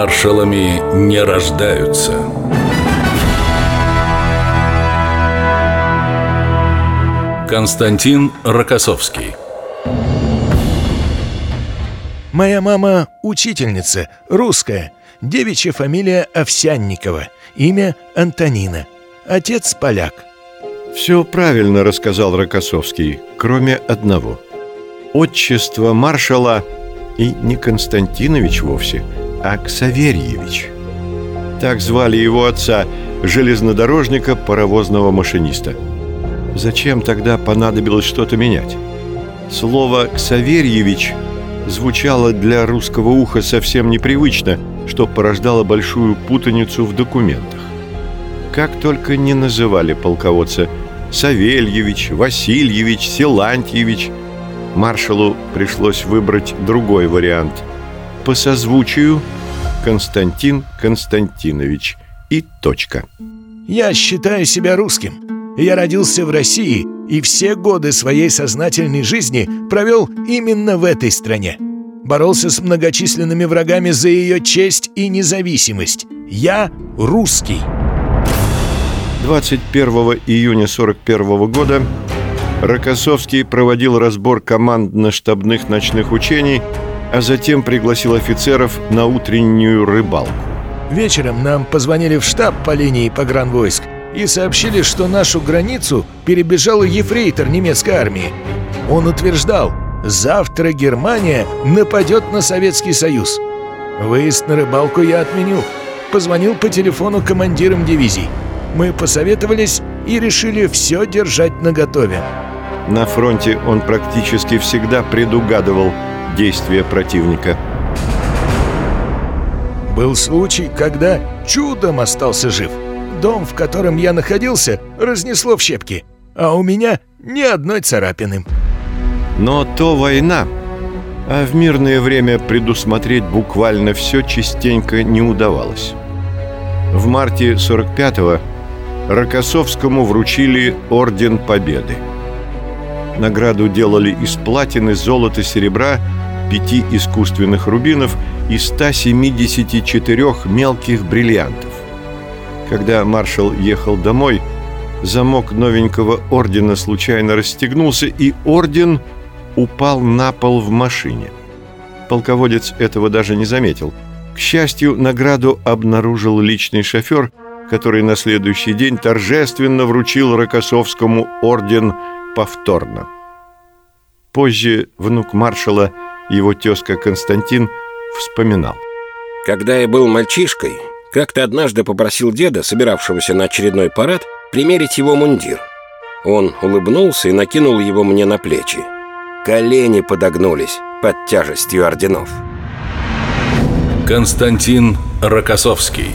Маршалами не рождаются. Константин Рокоссовский Моя мама – учительница, русская, девичья фамилия Овсянникова, имя Антонина, отец – поляк. Все правильно рассказал Рокоссовский, кроме одного. Отчество маршала и не Константинович вовсе, а Ксаверьевич. Так звали его отца, железнодорожника, паровозного машиниста. Зачем тогда понадобилось что-то менять? Слово «Ксаверьевич» звучало для русского уха совсем непривычно, что порождало большую путаницу в документах. Как только не называли полководца Савельевич, Васильевич, Силантьевич, маршалу пришлось выбрать другой вариант. По созвучию Константин Константинович и точка. Я считаю себя русским. Я родился в России и все годы своей сознательной жизни провел именно в этой стране. Боролся с многочисленными врагами за ее честь и независимость. Я русский. 21 июня 41 года Рокоссовский проводил разбор командно-штабных ночных учений, а затем пригласил офицеров на утреннюю рыбалку. Вечером нам позвонили в штаб по линии погранвойск и сообщили, что нашу границу перебежал ефрейтор немецкой армии. Он утверждал, завтра Германия нападет на Советский Союз. Выезд на рыбалку я отменил. Позвонил по телефону командирам дивизий. Мы посоветовались и решили все держать наготове. На фронте он практически всегда предугадывал действия противника. Был случай, когда чудом остался жив. Дом, в котором я находился, разнесло в щепки, а у меня ни одной царапины. Но то война, а в мирное время предусмотреть буквально все частенько не удавалось. В марте 45-го Рокоссовскому вручили Орден Победы. Награду делали из платины, золота, серебра, пяти искусственных рубинов и 174 мелких бриллиантов. Когда маршал ехал домой, замок новенького ордена случайно расстегнулся, и орден упал на пол в машине. Полководец этого даже не заметил. К счастью, награду обнаружил личный шофер, который на следующий день торжественно вручил Рокоссовскому орден повторно. Позже внук маршала, его тезка Константин, вспоминал. Когда я был мальчишкой, как-то однажды попросил деда, собиравшегося на очередной парад, примерить его мундир. Он улыбнулся и накинул его мне на плечи. Колени подогнулись под тяжестью орденов. Константин Рокоссовский